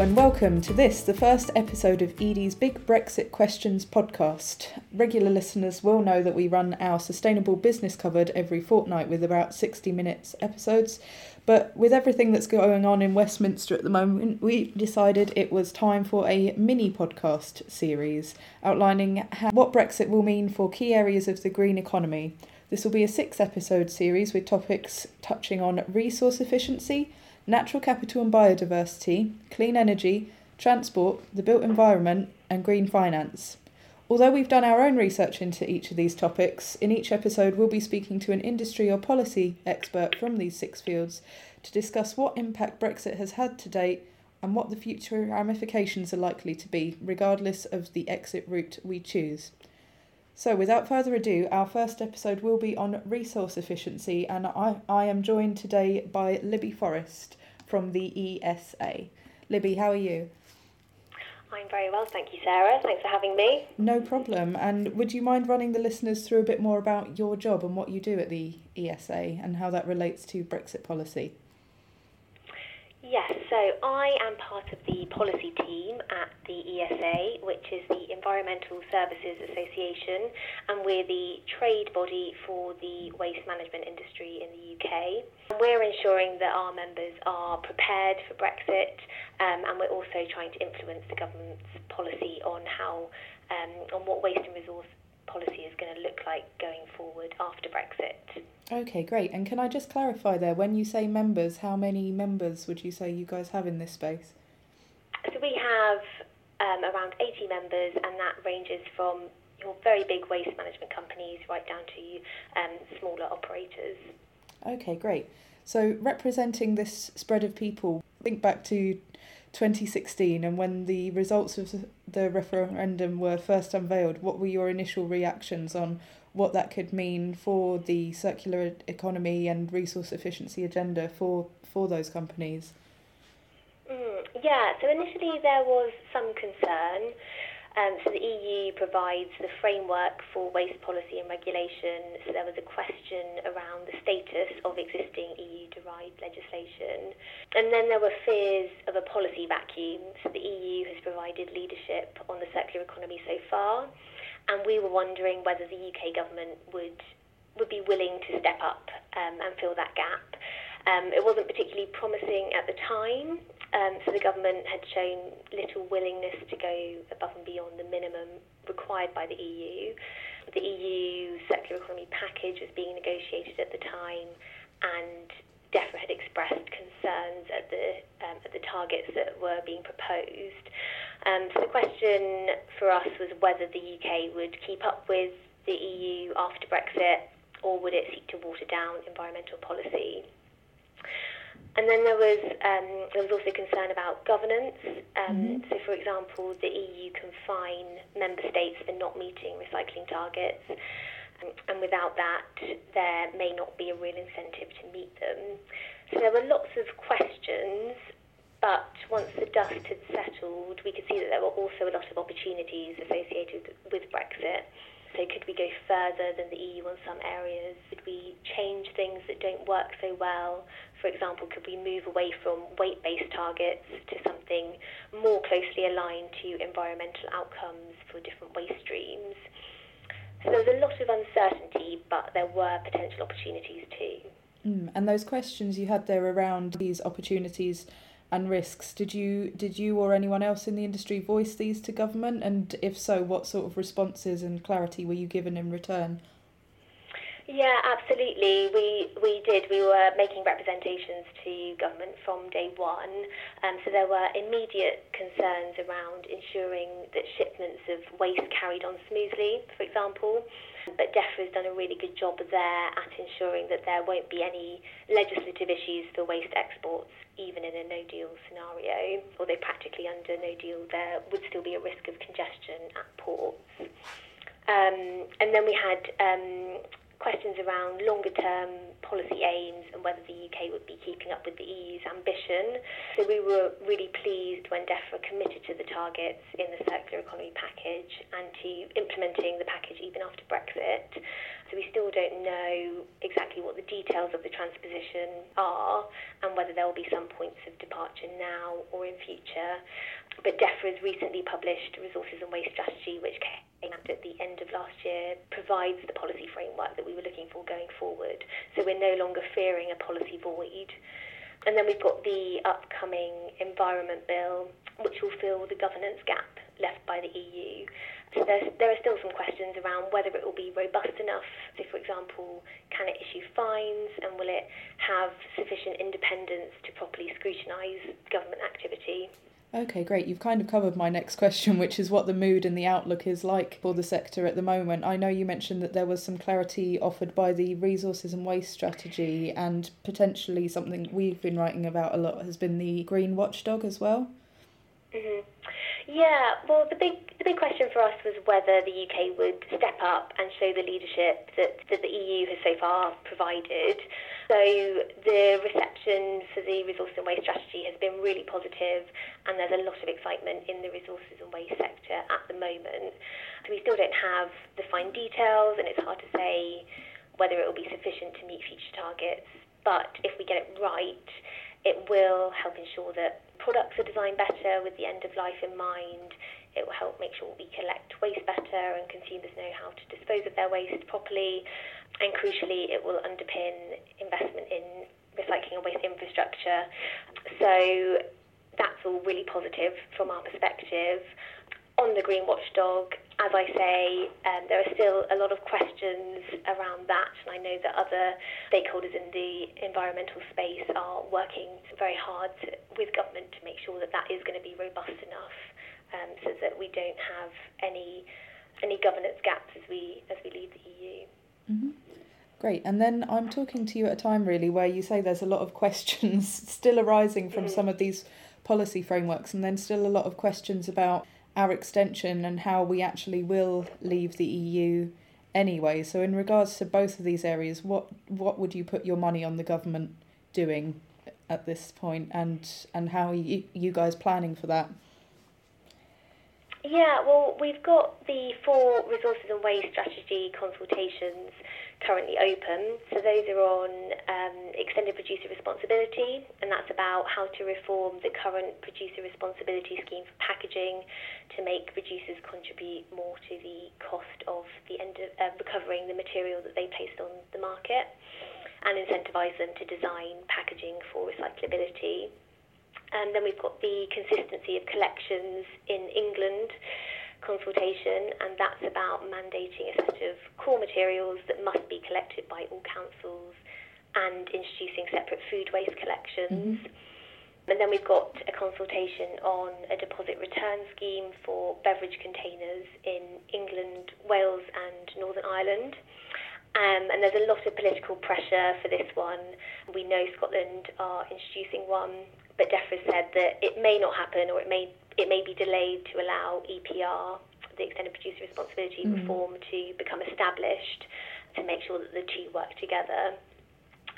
and welcome to this, the first episode of Edie's Big Brexit Questions podcast. Regular listeners will know that we run our sustainable business covered every fortnight with about 60 minutes episodes, but with everything that's going on in Westminster at the moment, we decided it was time for a mini podcast series outlining how, what Brexit will mean for key areas of the green economy. This will be a six episode series with topics touching on resource efficiency natural capital and biodiversity, clean energy, transport, the built environment, and green finance. Although we've done our own research into each of these topics, in each episode we'll be speaking to an industry or policy expert from these six fields to discuss what impact Brexit has had to date and what the future ramifications are likely to be, regardless of the exit route we choose. So, without further ado, our first episode will be on resource efficiency, and I, I am joined today by Libby Forrest from the ESA. Libby, how are you? I'm very well, thank you, Sarah. Thanks for having me. No problem. And would you mind running the listeners through a bit more about your job and what you do at the ESA and how that relates to Brexit policy? So I am part of the policy team at the ESA, which is the Environmental Services Association, and we're the trade body for the waste management industry in the UK. We're ensuring that our members are prepared for Brexit, um, and we're also trying to influence the government's policy on how, um, on what waste and resource policy is going to look like going forward after Brexit. Okay, great. And can I just clarify there, when you say members, how many members would you say you guys have in this space? So we have um, around 80 members, and that ranges from your very big waste management companies right down to um, smaller operators. Okay, great. So, representing this spread of people, think back to 2016 and when the results of the referendum were first unveiled, what were your initial reactions on what that could mean for the circular economy and resource efficiency agenda for, for those companies? Mm, yeah, so initially there was some concern. Um, so the EU provides the framework for waste policy and regulation. So there was a question around status of existing EU-derived legislation. And then there were fears of a policy vacuum. So the EU has provided leadership on the circular economy so far. And we were wondering whether the UK government would would be willing to step up um, and fill that gap. Um, it wasn't particularly promising at the time, um, so the government had shown little willingness to go above and beyond the minimum required by the EU. The EU circular economy package was being negotiated at the time, and DEFRA had expressed concerns at the um, at the targets that were being proposed. Um, so the question for us was whether the UK would keep up with the EU after Brexit, or would it seek to water down environmental policy? And then there was um, there was also concern about governance. Um, mm-hmm. So, for example, the EU can fine member states for not meeting recycling targets, um, and without that, there may not be a real incentive to meet them. So there were lots of questions, but once the dust had settled, we could see that there were also a lot of opportunities associated with Brexit. So could we go further than the EU on some areas? Could we change things that don't work so well? For example, could we move away from weight-based targets to something more closely aligned to environmental outcomes for different waste streams? So there was a lot of uncertainty, but there were potential opportunities too. Mm, and those questions you had there around these opportunities and risks. Did you did you or anyone else in the industry voice these to government? And if so, what sort of responses and clarity were you given in return? Yeah, absolutely. We we did. We were making representations to government from day one. Um, so there were immediate concerns around ensuring that shipments of waste carried on smoothly, for example. But DEFRA has done a really good job there at ensuring that there won't be any legislative issues for waste exports, even in a no deal scenario. Although practically under no deal, there would still be a risk of congestion at ports. Um, and then we had um, questions around longer term policy aims and whether the Would be keeping up with the EU's ambition. So we were really pleased when DEFRA committed to the targets in the circular economy package and to implementing the package even after Brexit. So we still still don't know exactly what the details of the transposition are and whether there will be some points of departure now or in future. But DEFRA's recently published Resources and Waste Strategy, which came out at the end of last year, provides the policy framework that we were looking for going forward. So we're no longer fearing a policy void. And then we've got the upcoming Environment Bill, which will fill the governance gap left by the EU. So there are still some questions around whether it will be robust enough. So, for example, can it issue fines and will it have sufficient independence to properly scrutinise government activity? Okay, great. You've kind of covered my next question, which is what the mood and the outlook is like for the sector at the moment. I know you mentioned that there was some clarity offered by the resources and waste strategy, and potentially something we've been writing about a lot has been the green watchdog as well. Mm-hmm. Yeah, well, the big the big question for us was whether the UK would step up and show the leadership that, that the EU has so far provided. So the reception for the resources and waste strategy has been really positive, and there's a lot of excitement in the resources and waste sector at the moment. So we still don't have the fine details, and it's hard to say whether it will be sufficient to meet future targets. But if we get it right, it will help ensure that products are designed better with the end of life in mind. It will help make sure we collect waste better and consumers know how to dispose of their waste properly. And crucially, it will underpin investment in recycling and waste infrastructure. So that's all really positive from our perspective. On the Green Watchdog, as I say, um, there are still a lot of questions around that, and I know that other stakeholders in the environmental space are working very hard to, with government to make sure that that is going to be robust enough, um, so that we don't have any any governance gaps as we as we leave the EU. Mm-hmm. Great. And then I'm talking to you at a time really where you say there's a lot of questions still arising from mm. some of these policy frameworks, and then still a lot of questions about our extension and how we actually will leave the EU anyway. So, in regards to both of these areas, what what would you put your money on the government doing at this point, and and how are you, you guys planning for that? Yeah, well, we've got the four resources and waste strategy consultations currently open. So those are on um, extended producer responsibility, and that's about how to reform the current producer responsibility scheme for packaging to make producers contribute more to the cost of the end of, uh, recovering the material that they placed on the market, and incentivise them to design packaging for recyclability. And then we've got the consistency of collections in England consultation, and that's about mandating a set of core materials that must be collected by all councils and introducing separate food waste collections. Mm-hmm. And then we've got a consultation on a deposit return scheme for beverage containers in England, Wales, and Northern Ireland. Um, and there's a lot of political pressure for this one. We know Scotland are introducing one, but DEFRA said that it may not happen or it may it may be delayed to allow EPR, the extended producer responsibility mm. reform, to become established to make sure that the two work together.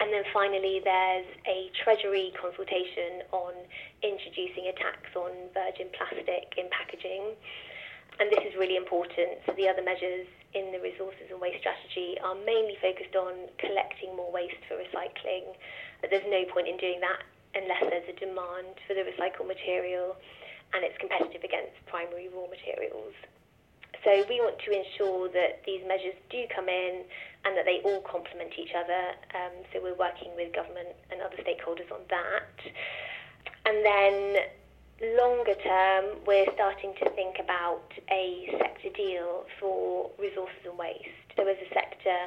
And then finally, there's a Treasury consultation on introducing a tax on virgin plastic in packaging. And this is really important. So, the other measures in the resources and waste strategy are mainly focused on collecting more waste for recycling. But there's no point in doing that unless there's a demand for the recycled material and it's competitive against primary raw materials. So we want to ensure that these measures do come in and that they all complement each other. Um, so we're working with government and other stakeholders on that. And then longer term, we're starting to think about a sector deal for resources and waste. So as a sector,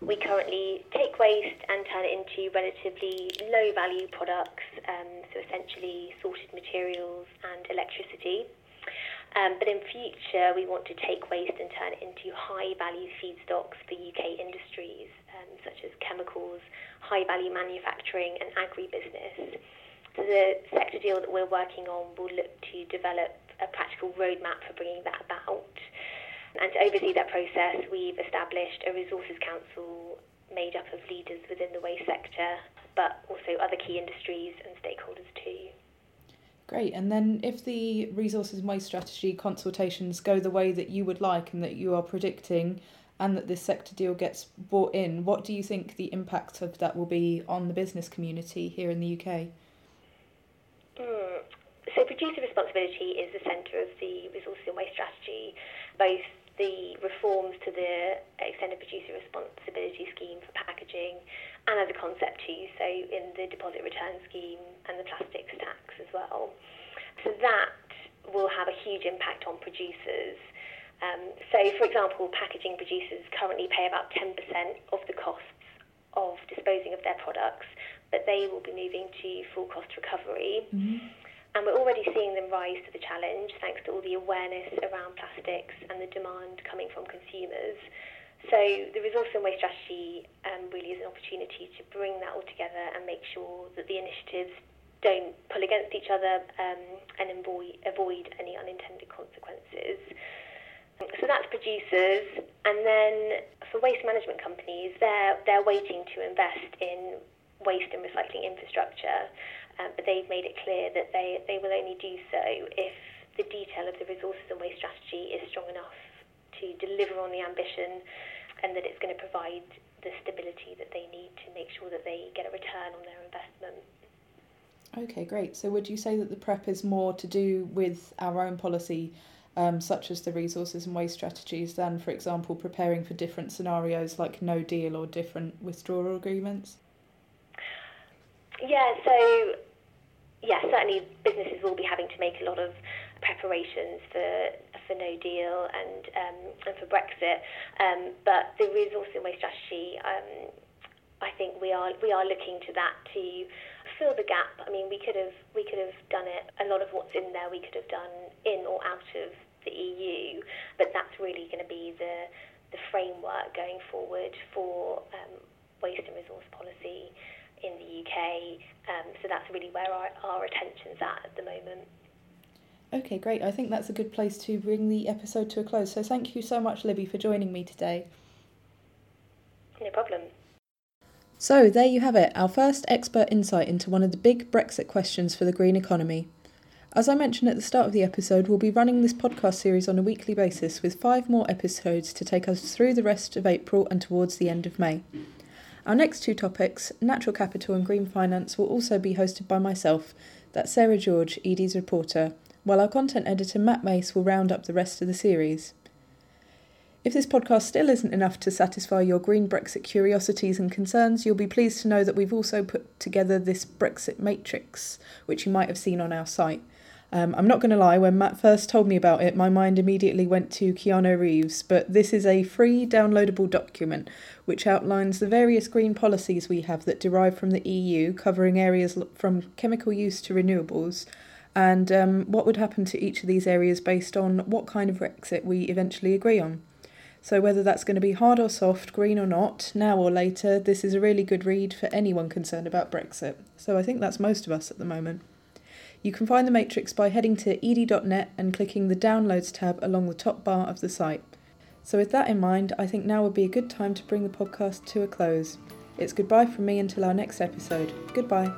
we currently take waste and turn it into relatively low value products, um, so essentially sorted materials and electricity. Um, but in future, we want to take waste and turn it into high value feedstocks for UK industries, um, such as chemicals, high value manufacturing, and agribusiness. So the sector deal that we're working on will look to develop a practical roadmap for bringing that about. And to oversee that process, we've established a resources council made up of leaders within the waste sector, but also other key industries and stakeholders too. Great. And then, if the resources and waste strategy consultations go the way that you would like and that you are predicting, and that this sector deal gets brought in, what do you think the impact of that will be on the business community here in the UK? Producer responsibility is the centre of the resources and waste strategy, both the reforms to the extended producer responsibility scheme for packaging and as a concept too, so in the deposit return scheme and the plastics tax as well. So that will have a huge impact on producers. Um, so, for example, packaging producers currently pay about 10% of the costs of disposing of their products, but they will be moving to full cost recovery. Mm-hmm. And we're already seeing them rise to the challenge thanks to all the awareness around plastics and the demand coming from consumers. So the resource and waste strategy um, really is an opportunity to bring that all together and make sure that the initiatives don't pull against each other um, and avoid, avoid any unintended consequences. So that's producers, and then for waste management companies, they're they're waiting to invest in waste and recycling infrastructure um, but they've made it clear that they, they will only do so if the detail of the resources and waste strategy is strong enough to deliver on the ambition and that it's going to provide the stability that they need to make sure that they get a return on their investment. Okay, great. So, would you say that the prep is more to do with our own policy, um, such as the resources and waste strategies, than, for example, preparing for different scenarios like no deal or different withdrawal agreements? Yeah, so yeah, certainly businesses will be having to make a lot of preparations for for No Deal and um, and for Brexit. Um, but the resource and waste strategy, um, I think we are we are looking to that to fill the gap. I mean, we could have we could have done it. A lot of what's in there we could have done in or out of the EU, but that's really going to be the the framework going forward for um, waste and resource policy in the UK. Um, so that's really where our, our attention's at at the moment. Okay, great. I think that's a good place to bring the episode to a close. So thank you so much, Libby, for joining me today. No problem. So there you have it, our first expert insight into one of the big Brexit questions for the green economy. As I mentioned at the start of the episode, we'll be running this podcast series on a weekly basis with five more episodes to take us through the rest of April and towards the end of May. Our next two topics, natural capital and green finance, will also be hosted by myself, that's Sarah George, Edie's reporter, while our content editor Matt Mace will round up the rest of the series. If this podcast still isn't enough to satisfy your green Brexit curiosities and concerns, you'll be pleased to know that we've also put together this Brexit matrix, which you might have seen on our site. Um, I'm not going to lie, when Matt first told me about it, my mind immediately went to Keanu Reeves, but this is a free downloadable document which outlines the various green policies we have that derive from the EU, covering areas from chemical use to renewables, and um, what would happen to each of these areas based on what kind of Brexit we eventually agree on. So, whether that's going to be hard or soft, green or not, now or later, this is a really good read for anyone concerned about Brexit. So, I think that's most of us at the moment. You can find the matrix by heading to edie.net and clicking the Downloads tab along the top bar of the site. So, with that in mind, I think now would be a good time to bring the podcast to a close. It's goodbye from me until our next episode. Goodbye.